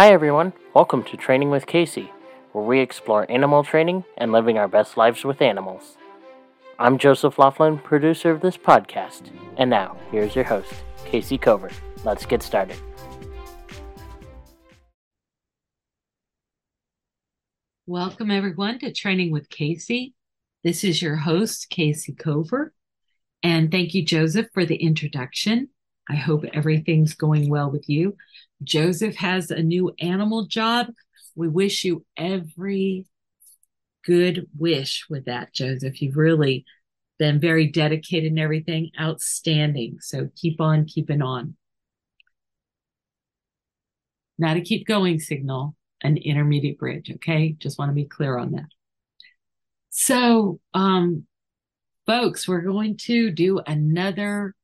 Hi, everyone. Welcome to Training with Casey, where we explore animal training and living our best lives with animals. I'm Joseph Laughlin, producer of this podcast, and now here's your host, Casey Cover. Let's get started. Welcome, everyone, to Training with Casey. This is your host, Casey Cover. And thank you, Joseph, for the introduction. I hope everything's going well with you. Joseph has a new animal job. We wish you every good wish with that, Joseph. You've really been very dedicated and everything. Outstanding. So keep on keeping on. Now to keep going signal, an intermediate bridge. Okay. Just want to be clear on that. So, um, folks, we're going to do another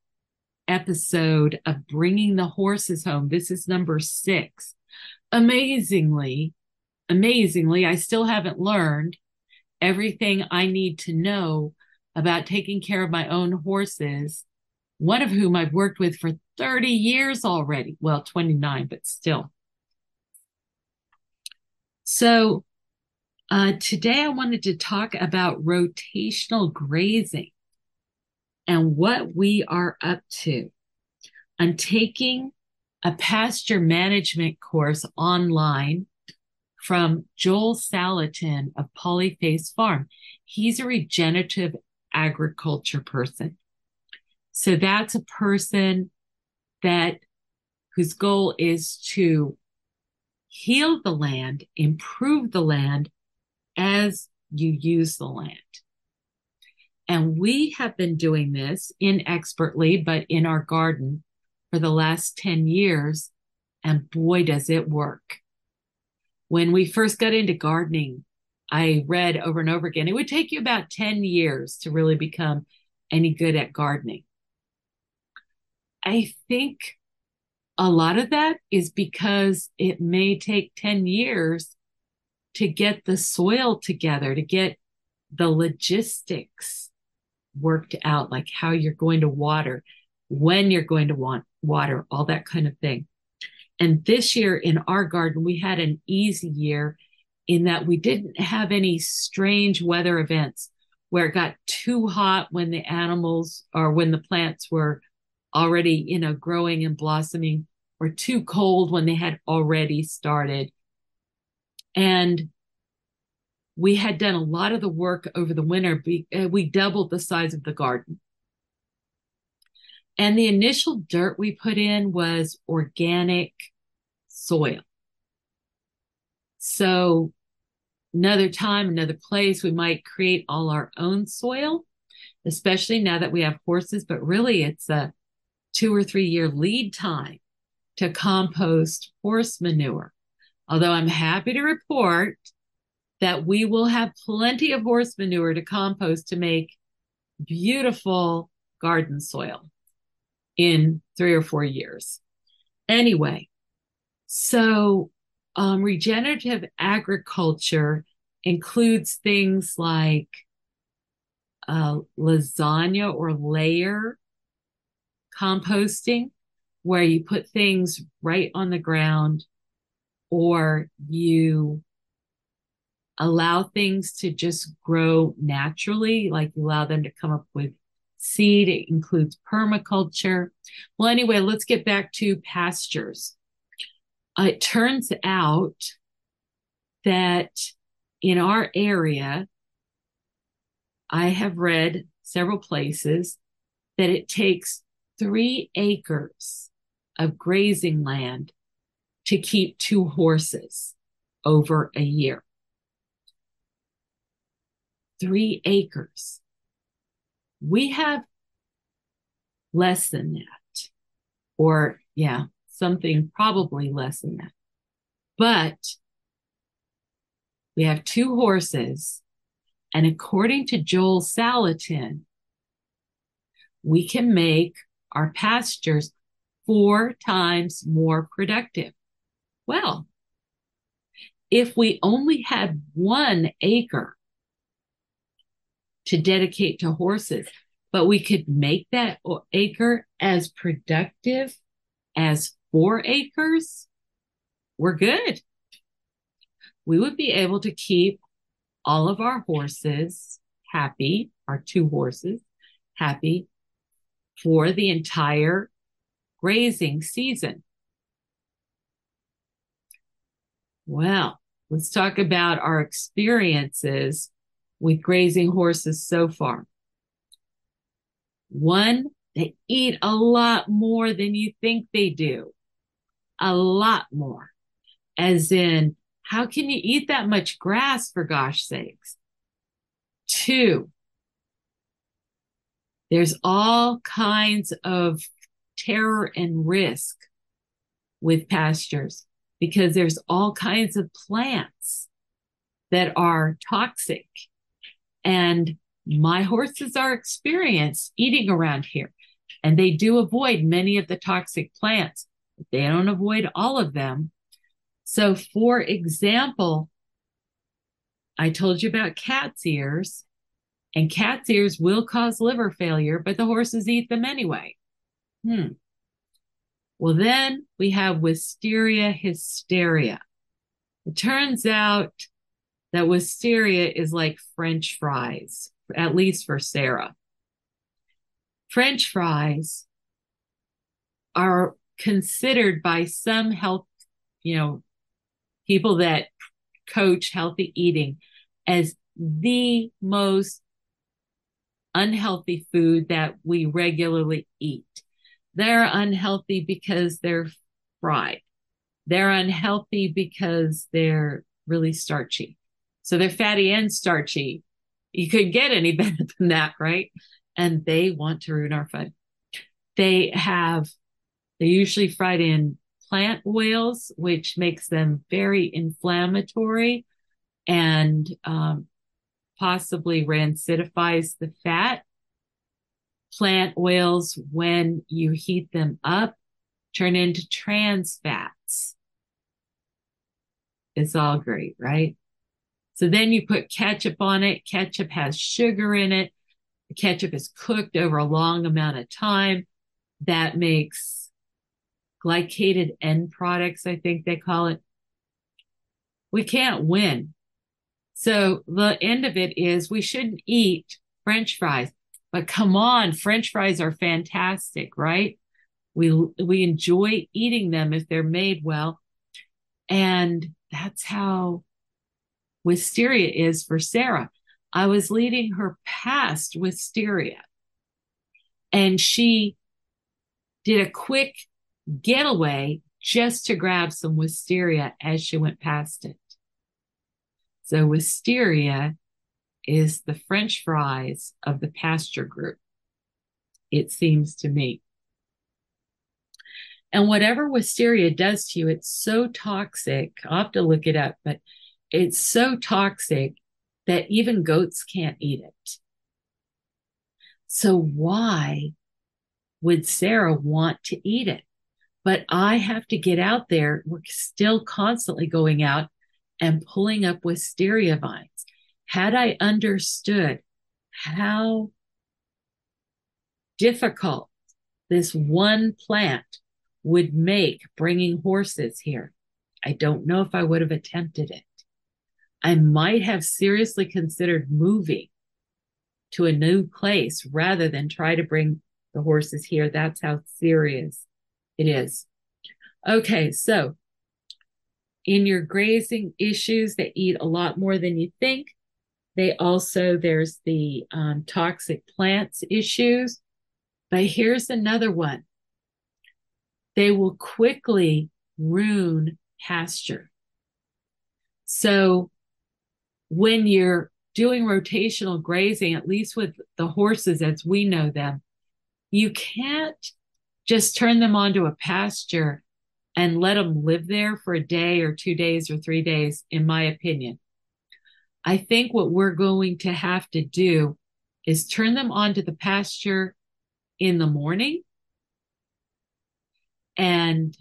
episode of bringing the horses home. This is number six. Amazingly, amazingly, I still haven't learned everything I need to know about taking care of my own horses, one of whom I've worked with for 30 years already. Well, 29, but still. So, uh, today I wanted to talk about rotational grazing and what we are up to. I'm taking a pasture management course online from Joel Salatin of Polyface Farm. He's a regenerative agriculture person. So that's a person that whose goal is to heal the land, improve the land as you use the land. And we have been doing this inexpertly, but in our garden for the last 10 years. And boy, does it work. When we first got into gardening, I read over and over again, it would take you about 10 years to really become any good at gardening. I think a lot of that is because it may take 10 years to get the soil together, to get the logistics worked out, like how you're going to water, when you're going to want water, all that kind of thing. And this year in our garden, we had an easy year in that we didn't have any strange weather events where it got too hot when the animals or when the plants were already, you know, growing and blossoming or too cold when they had already started. And we had done a lot of the work over the winter. Uh, we doubled the size of the garden. And the initial dirt we put in was organic soil. So another time, another place, we might create all our own soil, especially now that we have horses, but really it's a two or three year lead time to compost horse manure. Although I'm happy to report that we will have plenty of horse manure to compost to make beautiful garden soil in three or four years. Anyway, so um, regenerative agriculture includes things like uh, lasagna or layer composting, where you put things right on the ground or you allow things to just grow naturally, like you allow them to come up with seed. It includes permaculture. Well, anyway, let's get back to pastures. Uh, it turns out that in our area, I have read several places that it takes three acres of grazing land to keep two horses over a year three acres. We have less than that, or yeah, something probably less than that. But we have two horses, and according to Joel Salatin, we can make our pastures four times more productive. Well, if we only had one acre to dedicate to horses, but we could make that acre as productive as four acres. we're good. We would be able to keep all of our horses happy, our two horses happy for the entire grazing season. Well, let's talk about our experiences with grazing horses so far. One, they eat a lot more than you think they do. A lot more. As in, how can you eat that much grass for gosh sakes? Two, there's all kinds of terror and risk with pastures because there's all kinds of plants that are toxic. And my horses are experienced eating around here and they do avoid many of the toxic plants. But they don't avoid all of them. So, for example, I told you about cat's ears, and cat's ears will cause liver failure, but the horses eat them anyway. Hmm. Well, then we have wisteria hysteria. It turns out that wisteria is like French fries, at least for Sarah. French fries are considered by some health, you know, people that coach healthy eating as the most unhealthy food that we regularly eat. They're unhealthy because they're fried. They're unhealthy because they're really starchy. So they're fatty and starchy. You could get any better than that, right? And they want to ruin our fun. They have, they're usually fried in plant oils, which makes them very inflammatory and um, possibly rancidifies the fat plant oils, when you heat them up, turn into trans fats. It's all great, right? So then you put ketchup on it. Ketchup has sugar in it. The ketchup is cooked over a long amount of time. That makes glycated end products, I think they call it. We can't win. So the end of it is we shouldn't eat French fries. But come on, French fries are fantastic, right? We we enjoy eating them if they're made well. And that's how wisteria is for Sarah. I was leading her past wisteria. And she did a quick getaway just to grab some wisteria as she went past it. So wisteria is the French fries of the pasture group, it seems to me. And whatever wisteria does to you, it's so toxic. I'll have to look it up, but it's so toxic that even goats can't eat it. So why would Sarah want to eat it? But I have to get out there. We're still constantly going out and pulling up wisteria vines had I understood how difficult this one plant would make bringing horses here, I don't know if I would have attempted it. I might have seriously considered moving to a new place rather than try to bring the horses here. That's how serious it is. Okay, so in your grazing issues they eat a lot more than you think, they also, there's the um, toxic plants issues. But here's another one they will quickly ruin pasture. So when you're doing rotational grazing, at least with the horses as we know them, you can't just turn them onto a pasture and let them live there for a day or two days or three days, in my opinion. I think what we're going to have to do is turn them onto the pasture in the morning and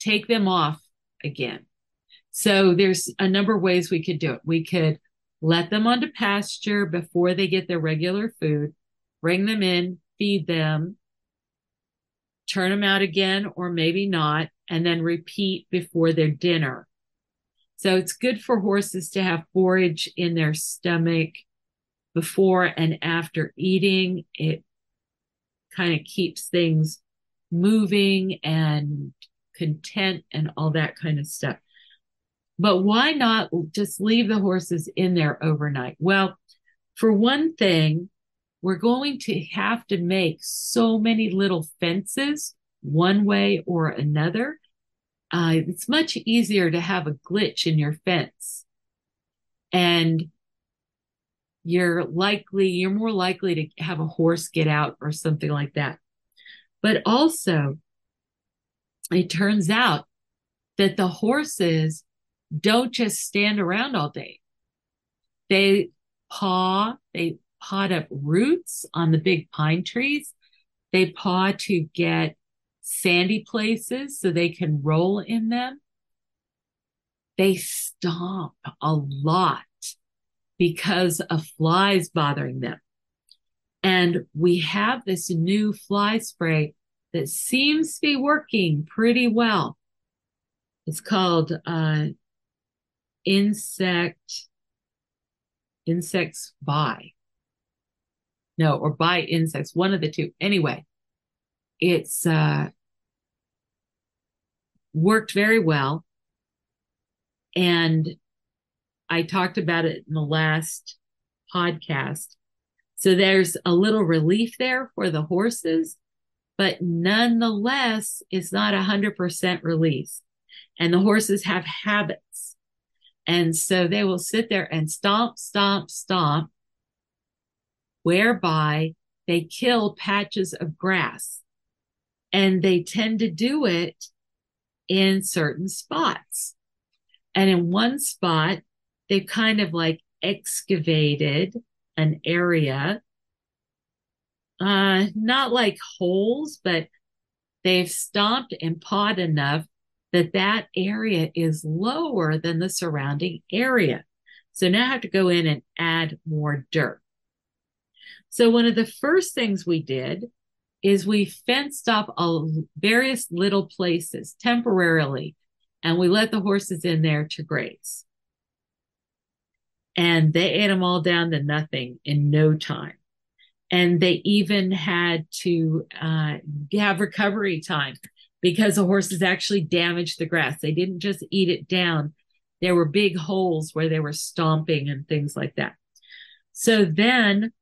take them off again. So there's a number of ways we could do it. We could let them onto pasture before they get their regular food, bring them in, feed them, turn them out again, or maybe not, and then repeat before their dinner. So it's good for horses to have forage in their stomach before and after eating. It kind of keeps things moving and content and all that kind of stuff. But why not just leave the horses in there overnight? Well, for one thing, we're going to have to make so many little fences one way or another. Uh, it's much easier to have a glitch in your fence. And you're likely, you're more likely to have a horse get out or something like that. But also, it turns out that the horses don't just stand around all day. They paw, they pawed up roots on the big pine trees. They paw to get sandy places so they can roll in them. They stomp a lot because of flies bothering them. And we have this new fly spray that seems to be working pretty well. It's called uh, insect insects by. No or by insects one of the two. Anyway it's uh worked very well. And i talked about it in the last podcast. So there's a little relief there for the horses but nonetheless it's not a hundred percent release. And the horses have habits and so they will sit there and stomp, stomp, stomp, whereby they kill patches of grass. And they tend to do it in certain spots. And in one spot, they've kind of like excavated an area, uh, not like holes, but they've stomped and pawed enough that that area is lower than the surrounding area. So now I have to go in and add more dirt. So one of the first things we did is we fenced off all various little places temporarily and we let the horses in there to graze. And they ate them all down to nothing in no time. And they even had to uh, have recovery time because the horses actually damaged the grass. They didn't just eat it down. There were big holes where they were stomping and things like that. So then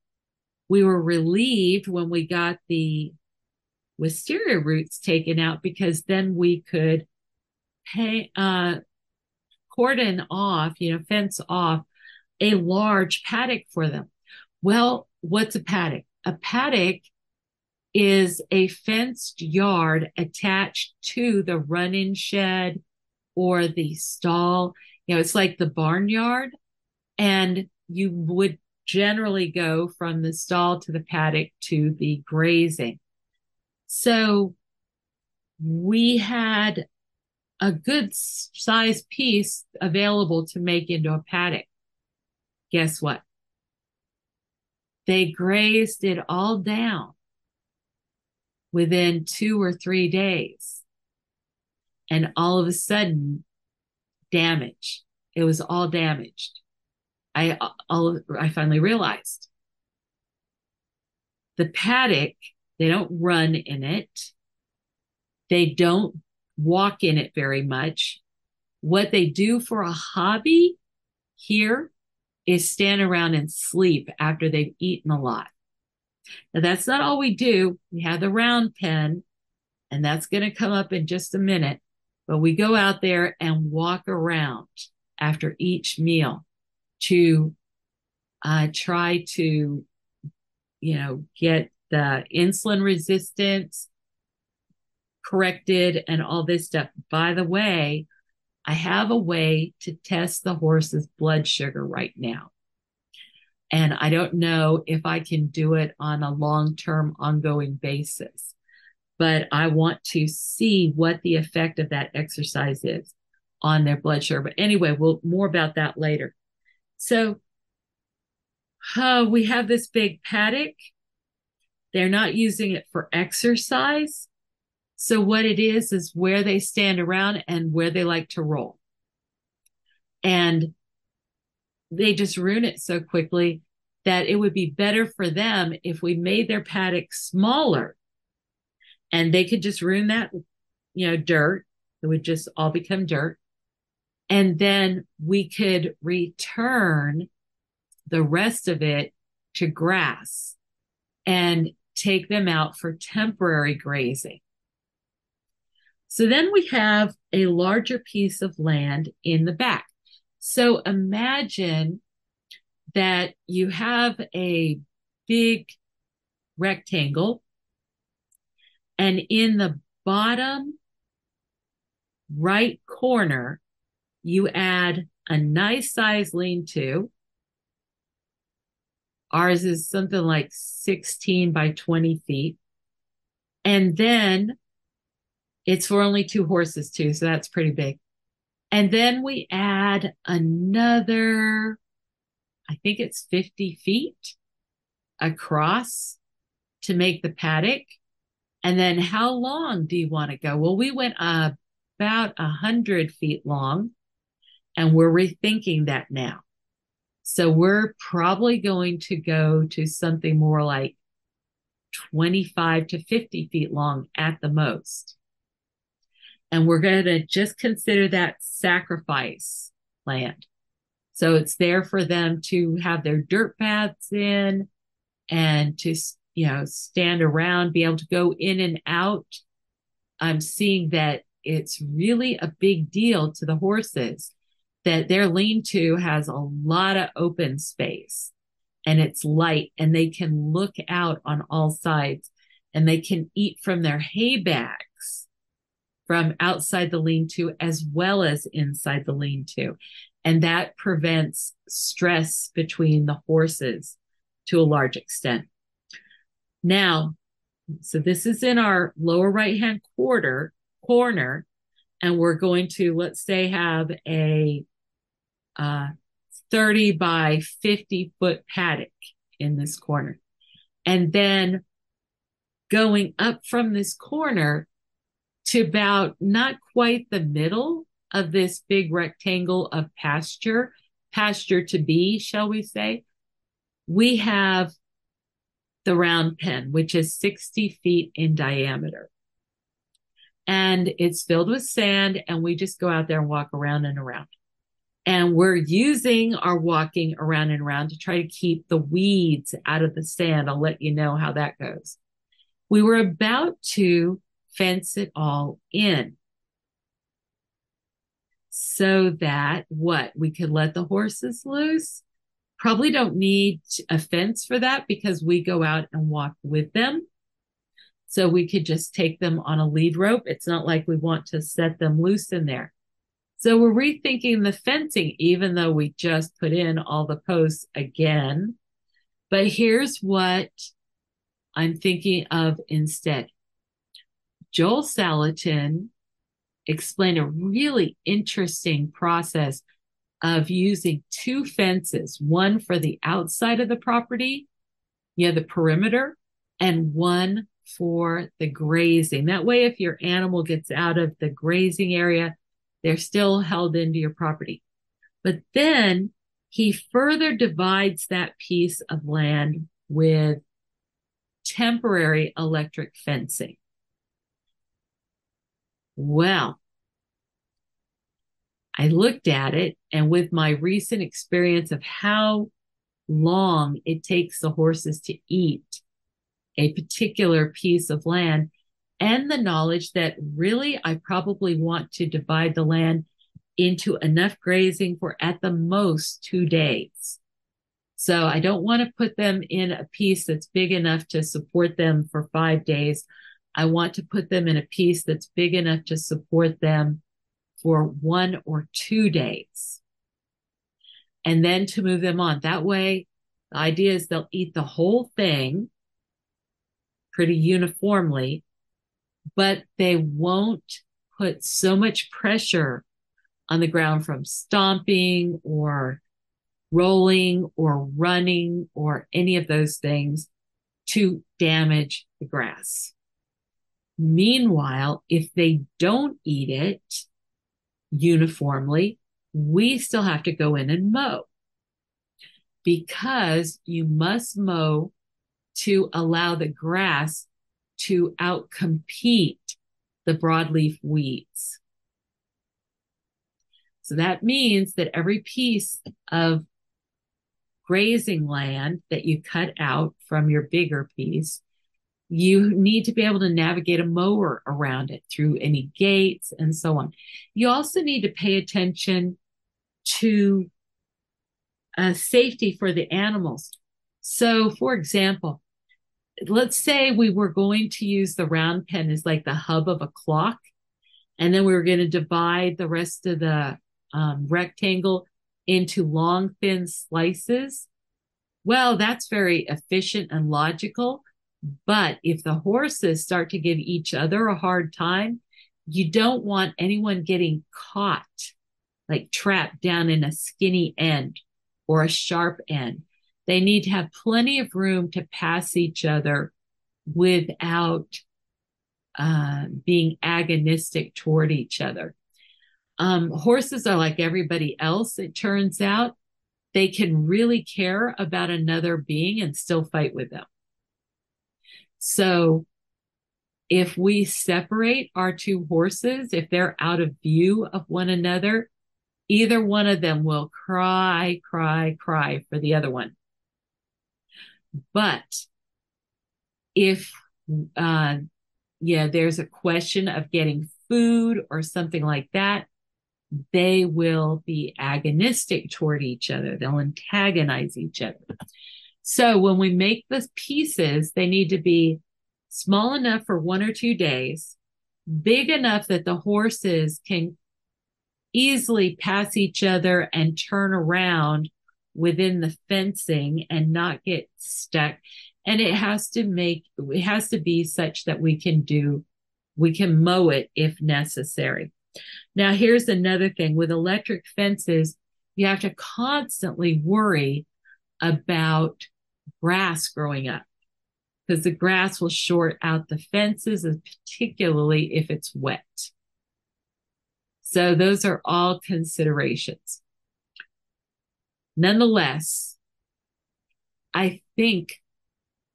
we were relieved when we got the wisteria roots taken out because then we could pay, uh, cordon off, you know, fence off a large paddock for them. Well, what's a paddock? A paddock is a fenced yard attached to the run-in shed or the stall. You know, it's like the barnyard and you would generally go from the stall to the paddock to the grazing. So we had a good size piece available to make into a paddock. Guess what? They grazed it all down within two or three days. And all of a sudden, damage. It was all damaged. I, all, I finally realized the paddock, they don't run in it. They don't walk in it very much. What they do for a hobby here is stand around and sleep after they've eaten a lot. Now that's not all we do. We have the round pen and that's going to come up in just a minute, but we go out there and walk around after each meal to uh, try to, you know, get the insulin resistance corrected and all this stuff. By the way, I have a way to test the horse's blood sugar right now. And I don't know if I can do it on a long term, ongoing basis. But I want to see what the effect of that exercise is on their blood sugar. But anyway, we'll more about that later. So uh, we have this big paddock. They're not using it for exercise. So what it is, is where they stand around and where they like to roll. And they just ruin it so quickly that it would be better for them if we made their paddock smaller and they could just ruin that, you know, dirt. It would just all become dirt. And then we could return the rest of it to grass and take them out for temporary grazing. So then we have a larger piece of land in the back. So imagine that you have a big rectangle and in the bottom right corner, you add a nice size lean to. Ours is something like 16 by 20 feet. And then it's for only two horses too. So that's pretty big. And then we add another, I think it's 50 feet across to make the paddock. And then how long do you want to go? Well, we went uh, about a hundred feet long and we're rethinking that now. So we're probably going to go to something more like 25 to 50 feet long at the most. And we're going to just consider that sacrifice land. So it's there for them to have their dirt paths in and to, you know, stand around, be able to go in and out. I'm seeing that it's really a big deal to the horses that their lean to has a lot of open space and it's light and they can look out on all sides and they can eat from their hay bags from outside the lean to as well as inside the lean to. And that prevents stress between the horses to a large extent. Now, so this is in our lower right hand quarter corner, and we're going to, let's say, have a uh, 30 by 50 foot paddock in this corner. And then going up from this corner to about not quite the middle of this big rectangle of pasture, pasture to be, shall we say, we have the round pen, which is 60 feet in diameter. And it's filled with sand, and we just go out there and walk around and around. And we're using our walking around and around to try to keep the weeds out of the sand. I'll let you know how that goes. We were about to fence it all in so that what we could let the horses loose. Probably don't need a fence for that because we go out and walk with them. So we could just take them on a lead rope. It's not like we want to set them loose in there. So we're rethinking the fencing, even though we just put in all the posts again. But here's what I'm thinking of instead. Joel Salatin explained a really interesting process of using two fences, one for the outside of the property, yeah, the perimeter, and one for the grazing. That way, if your animal gets out of the grazing area, they're still held into your property. But then he further divides that piece of land with temporary electric fencing. Well, I looked at it and with my recent experience of how long it takes the horses to eat a particular piece of land, and the knowledge that really I probably want to divide the land into enough grazing for at the most two days. So I don't want to put them in a piece that's big enough to support them for five days. I want to put them in a piece that's big enough to support them for one or two days. And then to move them on. That way, the idea is they'll eat the whole thing pretty uniformly but they won't put so much pressure on the ground from stomping or rolling or running or any of those things to damage the grass. Meanwhile, if they don't eat it uniformly, we still have to go in and mow because you must mow to allow the grass to outcompete the broadleaf weeds. So that means that every piece of grazing land that you cut out from your bigger piece, you need to be able to navigate a mower around it through any gates and so on. You also need to pay attention to uh, safety for the animals. So, for example, let's say we were going to use the round pen as like the hub of a clock, and then we were going to divide the rest of the um, rectangle into long, thin slices. Well, that's very efficient and logical. But if the horses start to give each other a hard time, you don't want anyone getting caught, like trapped down in a skinny end or a sharp end. They need to have plenty of room to pass each other without uh, being agonistic toward each other. Um, horses are like everybody else, it turns out. They can really care about another being and still fight with them. So if we separate our two horses, if they're out of view of one another, either one of them will cry, cry, cry for the other one. But if, uh, yeah, there's a question of getting food or something like that, they will be agonistic toward each other. They'll antagonize each other. So when we make the pieces, they need to be small enough for one or two days, big enough that the horses can easily pass each other and turn around within the fencing and not get stuck. And it has to make, it has to be such that we can do, we can mow it if necessary. Now, here's another thing with electric fences, you have to constantly worry about grass growing up because the grass will short out the fences, particularly if it's wet. So those are all considerations. Nonetheless, I think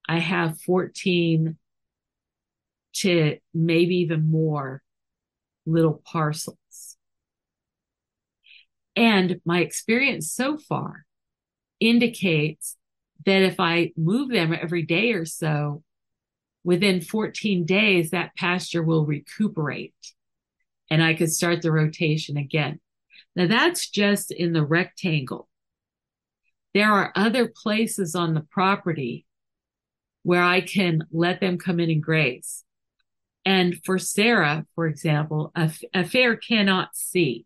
I have 14 to maybe even more little parcels. And my experience so far indicates that if I move them every day or so, within 14 days, that pasture will recuperate and I could start the rotation again. Now that's just in the rectangle. There are other places on the property where I can let them come in and graze. And for Sarah, for example, a, a fair cannot see.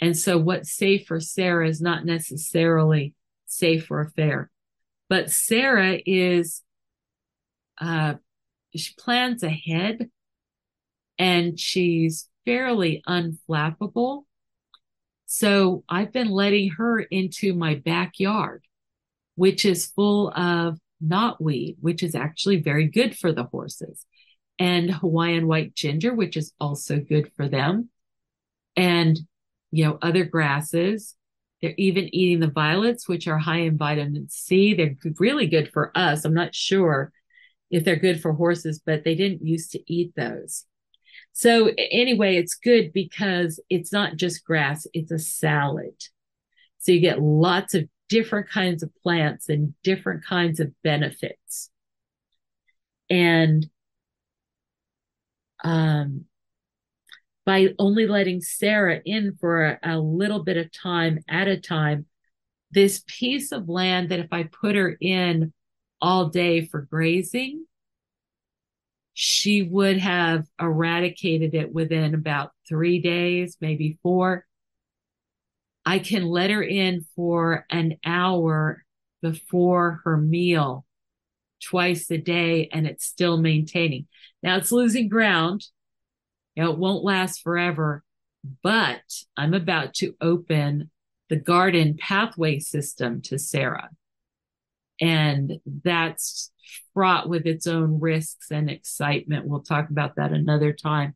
And so what's safe for Sarah is not necessarily safe or fair. But Sarah is, uh, she plans ahead and she's fairly unflappable. So I've been letting her into my backyard, which is full of knotweed, which is actually very good for the horses and Hawaiian white ginger, which is also good for them. And, you know, other grasses. They're even eating the violets, which are high in vitamin C. They're really good for us. I'm not sure if they're good for horses, but they didn't used to eat those. So anyway, it's good because it's not just grass, it's a salad. So you get lots of different kinds of plants and different kinds of benefits. And um, by only letting Sarah in for a, a little bit of time at a time, this piece of land that if I put her in all day for grazing, she would have eradicated it within about three days, maybe four. I can let her in for an hour before her meal twice a day and it's still maintaining. Now it's losing ground. You know, it won't last forever, but I'm about to open the garden pathway system to Sarah. And that's fraught with its own risks and excitement. We'll talk about that another time.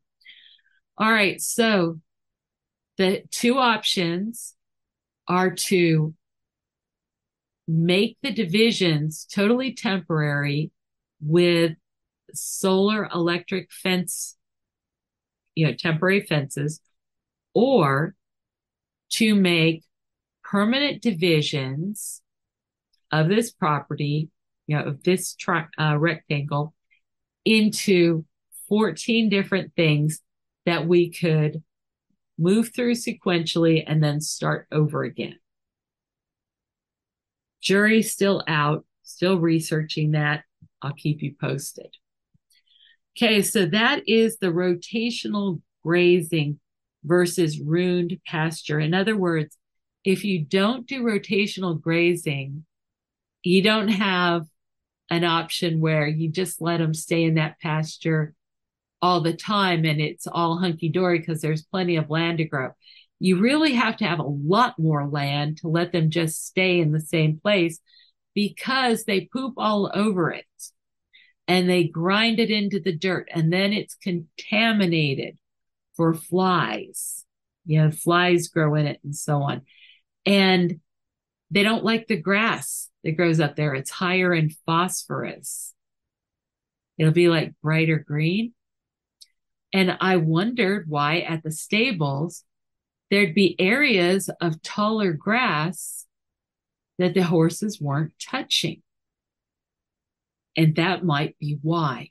All right. So the two options are to make the divisions totally temporary with solar electric fence, you know, temporary fences, or to make permanent divisions of this property, you know, of this tri- uh, rectangle into 14 different things that we could move through sequentially and then start over again. Jury's still out, still researching that. I'll keep you posted. Okay, so that is the rotational grazing versus ruined pasture. In other words, if you don't do rotational grazing, you don't have an option where you just let them stay in that pasture all the time and it's all hunky dory because there's plenty of land to grow. You really have to have a lot more land to let them just stay in the same place because they poop all over it and they grind it into the dirt and then it's contaminated for flies. You know, flies grow in it and so on. And they don't like the grass that grows up there. It's higher in phosphorus. It'll be like brighter green. And I wondered why at the stables there'd be areas of taller grass that the horses weren't touching. And that might be why.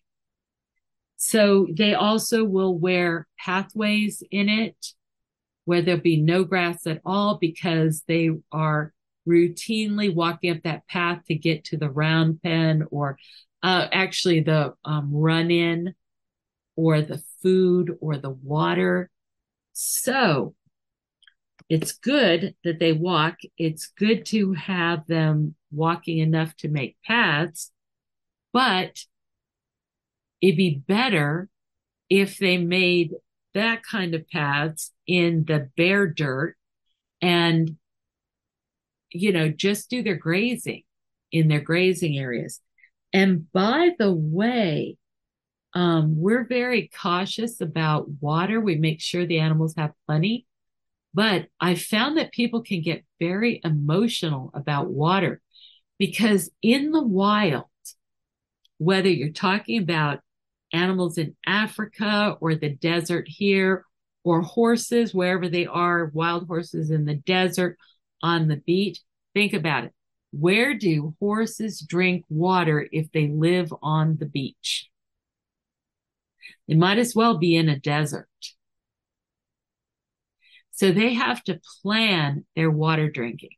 So they also will wear pathways in it where there'll be no grass at all because they are routinely walking up that path to get to the round pen or uh, actually the um, run in or the food or the water. So it's good that they walk. It's good to have them walking enough to make paths, but it'd be better if they made that kind of paths in the bare dirt and you know just do their grazing in their grazing areas. And by the way um, we're very cautious about water. We make sure the animals have plenty. But i found that people can get very emotional about water because in the wild whether you're talking about animals in Africa or the desert here, or horses, wherever they are, wild horses in the desert, on the beach. Think about it. Where do horses drink water if they live on the beach? They might as well be in a desert. So they have to plan their water drinking.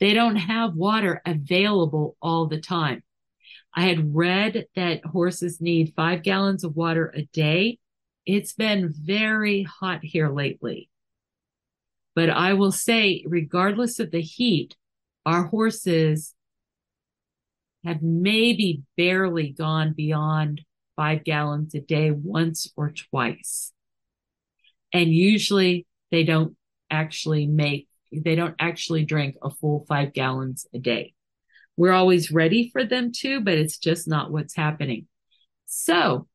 They don't have water available all the time. I had read that horses need five gallons of water a day. It's been very hot here lately. But I will say, regardless of the heat, our horses have maybe barely gone beyond five gallons a day once or twice. And usually they don't actually make, they don't actually drink a full five gallons a day. We're always ready for them to, but it's just not what's happening. So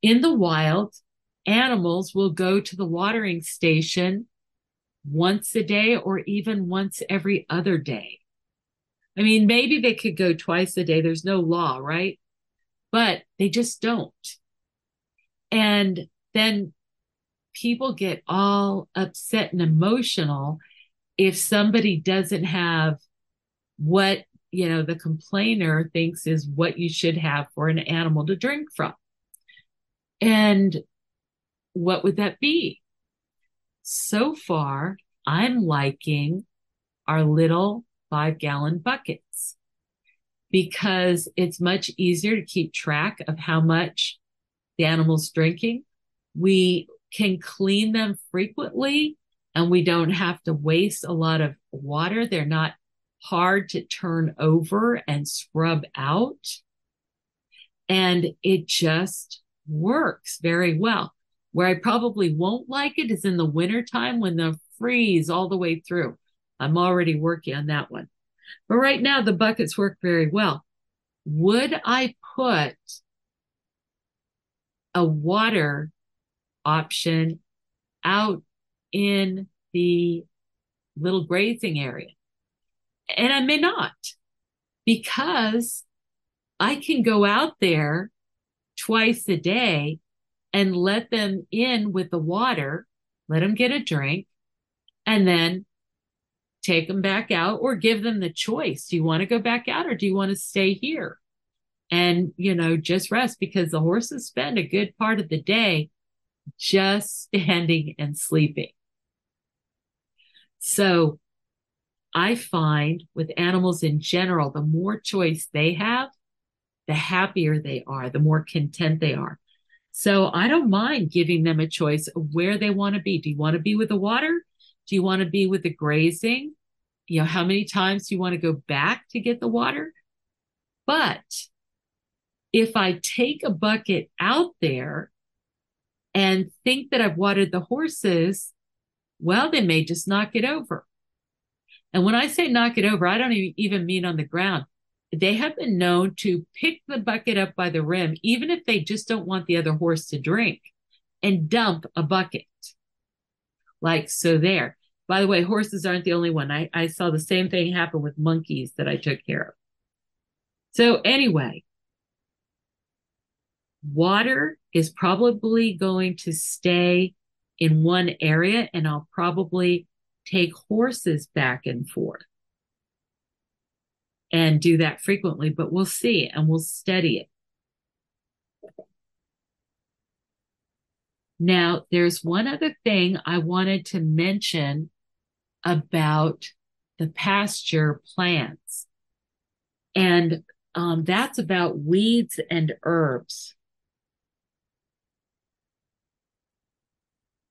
in the wild, animals will go to the watering station once a day or even once every other day. I mean, maybe they could go twice a day. There's no law, right? But they just don't. And then people get all upset and emotional if somebody doesn't have what you know, the complainer thinks is what you should have for an animal to drink from. And what would that be? So far, I'm liking our little five gallon buckets because it's much easier to keep track of how much the animal's drinking. We can clean them frequently and we don't have to waste a lot of water. They're not hard to turn over and scrub out. And it just works very well. Where I probably won't like it is in the wintertime when the freeze all the way through. I'm already working on that one. But right now, the buckets work very well. Would I put a water option out in the little grazing area? And I may not because I can go out there twice a day and let them in with the water, let them get a drink, and then take them back out or give them the choice. Do you want to go back out or do you want to stay here? And, you know, just rest because the horses spend a good part of the day just standing and sleeping. So I find with animals in general, the more choice they have, the happier they are, the more content they are. So I don't mind giving them a choice of where they want to be. Do you want to be with the water? Do you want to be with the grazing? You know, how many times do you want to go back to get the water? But if I take a bucket out there and think that I've watered the horses, well, they may just knock it over. And when I say knock it over, I don't even mean on the ground. They have been known to pick the bucket up by the rim, even if they just don't want the other horse to drink, and dump a bucket. Like so, there. By the way, horses aren't the only one. I, I saw the same thing happen with monkeys that I took care of. So, anyway, water is probably going to stay in one area, and I'll probably take horses back and forth and do that frequently, but we'll see and we'll study it. Now, there's one other thing I wanted to mention about the pasture plants, and um, that's about weeds and herbs.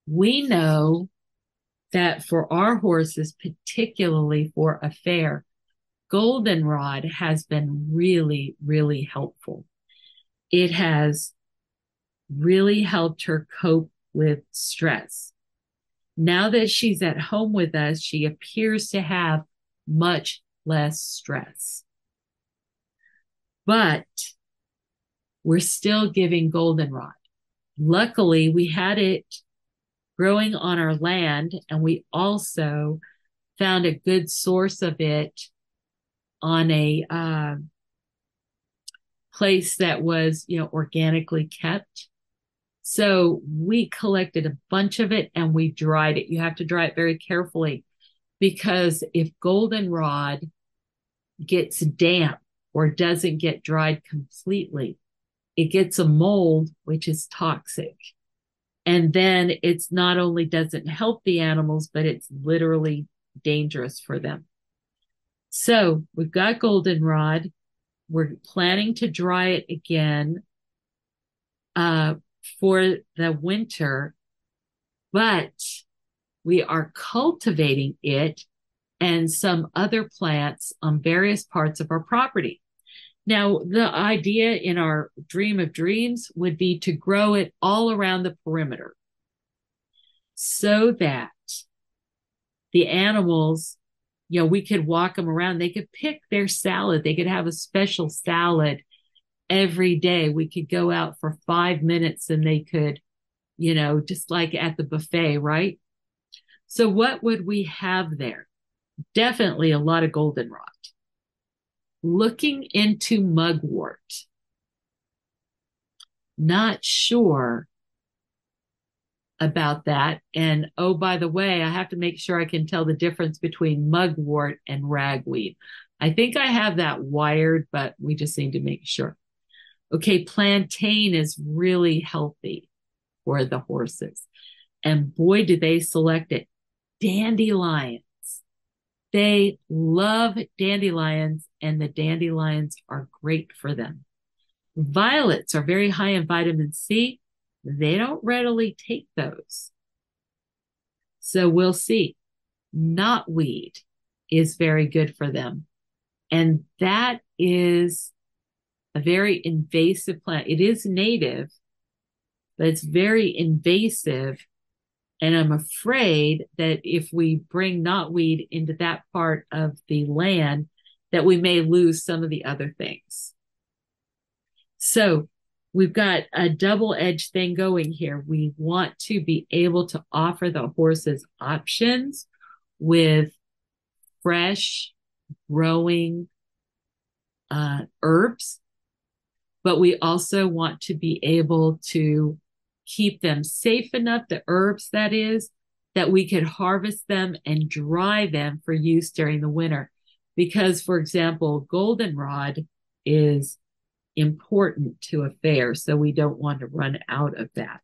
We know that for our horses, particularly for a fair, goldenrod has been really, really helpful. It has really helped her cope with stress. Now that she's at home with us, she appears to have much less stress. But we're still giving goldenrod. Luckily, we had it growing on our land. And we also found a good source of it on a uh, place that was, you know, organically kept. So we collected a bunch of it and we dried it. You have to dry it very carefully because if goldenrod gets damp or doesn't get dried completely, it gets a mold, which is toxic. And then it's not only doesn't help the animals, but it's literally dangerous for them. So we've got goldenrod. We're planning to dry it again uh, for the winter, but we are cultivating it and some other plants on various parts of our property. Now, the idea in our dream of dreams would be to grow it all around the perimeter so that the animals, you know, we could walk them around. They could pick their salad. They could have a special salad every day. We could go out for five minutes and they could, you know, just like at the buffet, right? So what would we have there? Definitely a lot of goldenrod looking into mugwort. Not sure about that. And oh, by the way, I have to make sure I can tell the difference between mugwort and ragweed. I think I have that wired, but we just need to make sure. Okay, plantain is really healthy for the horses. And boy, do they select it. Dandelion they love dandelions and the dandelions are great for them. Violets are very high in vitamin C. They don't readily take those. So we'll see. Knotweed is very good for them. And that is a very invasive plant. It is native, but it's very invasive and I'm afraid that if we bring knotweed into that part of the land, that we may lose some of the other things. So we've got a double edged thing going here. We want to be able to offer the horses options with fresh growing uh, herbs, but we also want to be able to keep them safe enough, the herbs that is, that we could harvest them and dry them for use during the winter. Because, for example, goldenrod is important to a fair, so we don't want to run out of that.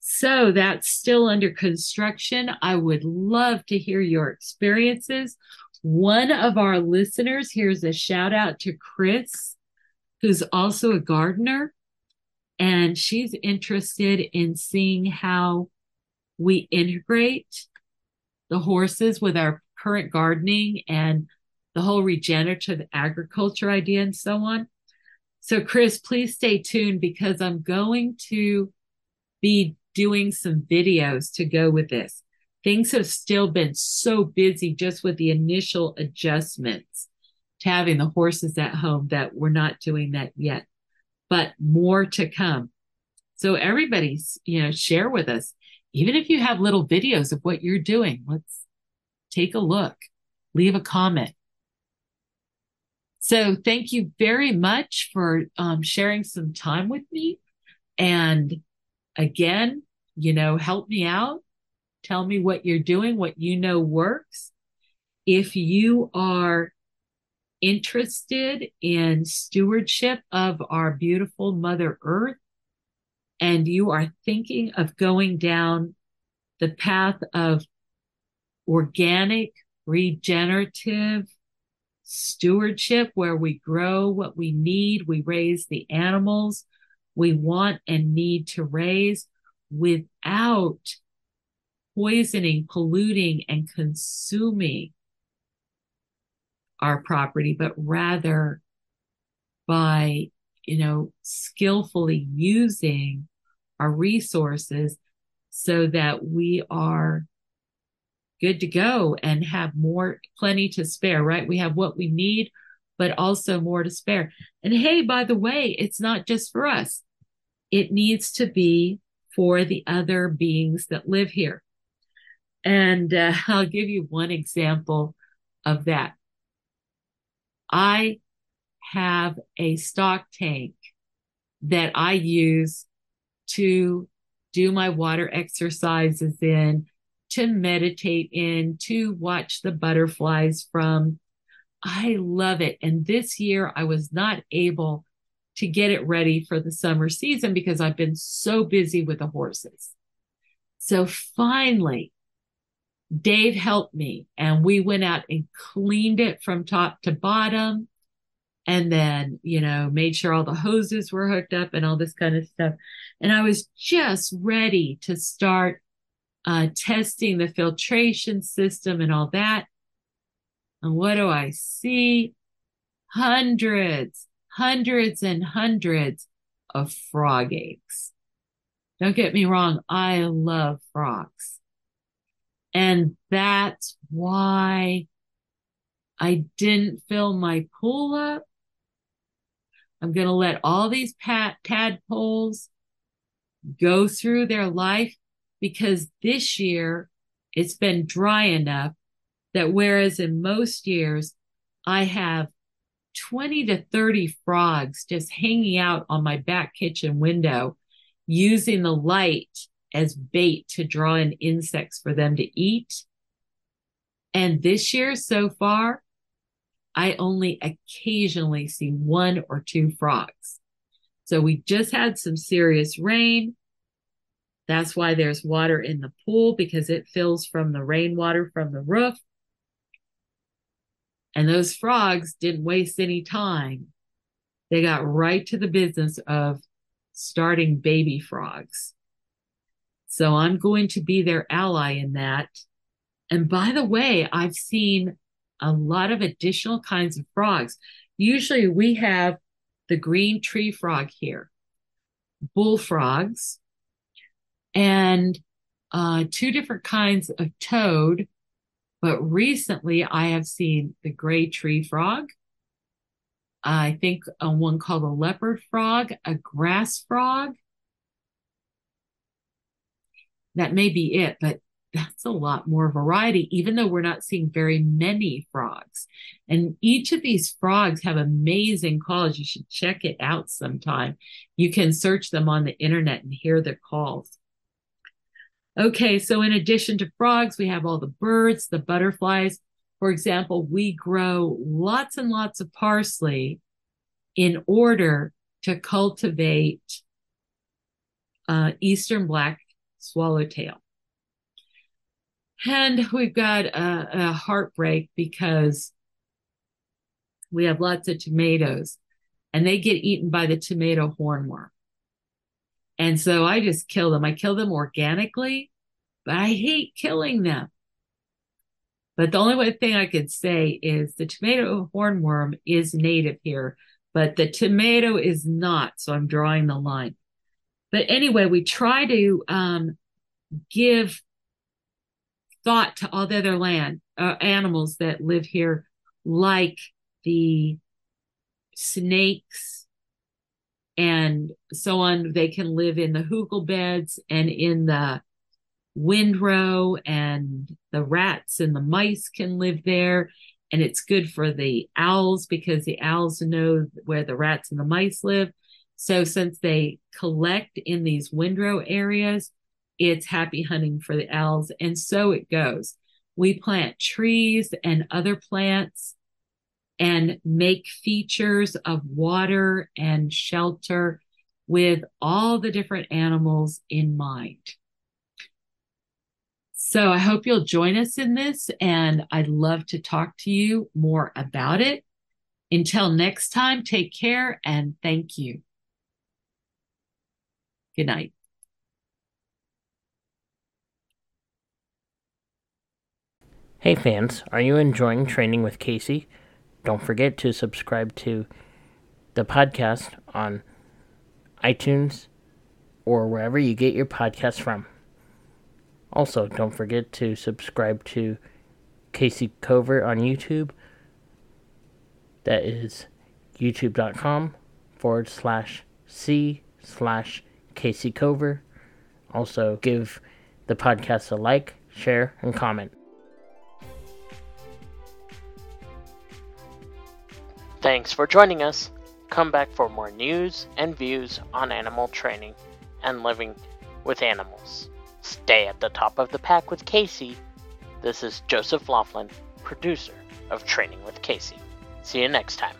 So that's still under construction. I would love to hear your experiences. One of our listeners, here's a shout out to Chris, who's also a gardener, and she's interested in seeing how we integrate the horses with our current gardening and the whole regenerative agriculture idea and so on. So, Chris, please stay tuned because I'm going to be doing some videos to go with this. Things have still been so busy just with the initial adjustments to having the horses at home that we're not doing that yet, but more to come. So, everybody's, you know, share with us even if you have little videos of what you're doing, let's take a look, leave a comment. So thank you very much for um, sharing some time with me. And again, you know, help me out. Tell me what you're doing, what you know works. If you are interested in stewardship of our beautiful Mother Earth, and you are thinking of going down the path of organic, regenerative stewardship, where we grow what we need, we raise the animals we want and need to raise without poisoning, polluting, and consuming our property, but rather by, you know, skillfully using our resources so that we are good to go and have more, plenty to spare, right? We have what we need, but also more to spare. And hey, by the way, it's not just for us. It needs to be for the other beings that live here. And uh, I'll give you one example of that. I have a stock tank that I use to do my water exercises in, to meditate in, to watch the butterflies from. I love it. And this year I was not able to get it ready for the summer season because I've been so busy with the horses. So finally, Dave helped me and we went out and cleaned it from top to bottom and then, you know, made sure all the hoses were hooked up and all this kind of stuff. And I was just ready to start uh, testing the filtration system and all that. And what do I see? Hundreds, hundreds and hundreds of frog eggs. Don't get me wrong. I love frogs. And that's why I didn't fill my pool up. I'm going to let all these pat- tadpoles go through their life because this year it's been dry enough that whereas in most years I have 20 to 30 frogs just hanging out on my back kitchen window using the light as bait to draw in insects for them to eat. And this year so far, I only occasionally see one or two frogs. So we just had some serious rain. That's why there's water in the pool because it fills from the rainwater from the roof. And those frogs didn't waste any time. They got right to the business of starting baby frogs. So I'm going to be their ally in that. And by the way, I've seen a lot of additional kinds of frogs. Usually we have the green tree frog here, bullfrogs, and uh, two different kinds of toad, But recently, I have seen the gray tree frog. I think a one called a leopard frog, a grass frog. That may be it, but that's a lot more variety, even though we're not seeing very many frogs. And each of these frogs have amazing calls. You should check it out sometime. You can search them on the internet and hear their calls. Okay, so in addition to frogs, we have all the birds, the butterflies. For example, we grow lots and lots of parsley in order to cultivate uh, eastern black swallowtail. And we've got a, a heartbreak because we have lots of tomatoes and they get eaten by the tomato hornworm. And so I just kill them. I kill them organically, but I hate killing them. But the only thing I could say is the tomato hornworm is native here, but the tomato is not. So I'm drawing the line. But anyway, we try to um, give thought to all the other land uh, animals that live here, like the snakes and so on. They can live in the hugel beds and in the windrow, and the rats and the mice can live there. And it's good for the owls because the owls know where the rats and the mice live. So since they collect in these windrow areas, it's happy hunting for the owls. And so it goes. We plant trees and other plants and make features of water and shelter with all the different animals in mind. So I hope you'll join us in this, and I'd love to talk to you more about it. Until next time, take care and thank you. Good night. Hey fans, are you enjoying training with Kayce? Don't forget to subscribe to the podcast on iTunes or wherever you get your podcasts from. Also, don't forget to subscribe to Kayce Cover on YouTube. That is youtube.com forward slash C slash Kayce Cover. Also, give the podcast a like, share, and comment. Thanks for joining us. Come back for more news and views on animal training and living with animals. Stay at the top of the pack with Kayce. This is Joseph Laughlin, producer of Training with Kayce. See you next time.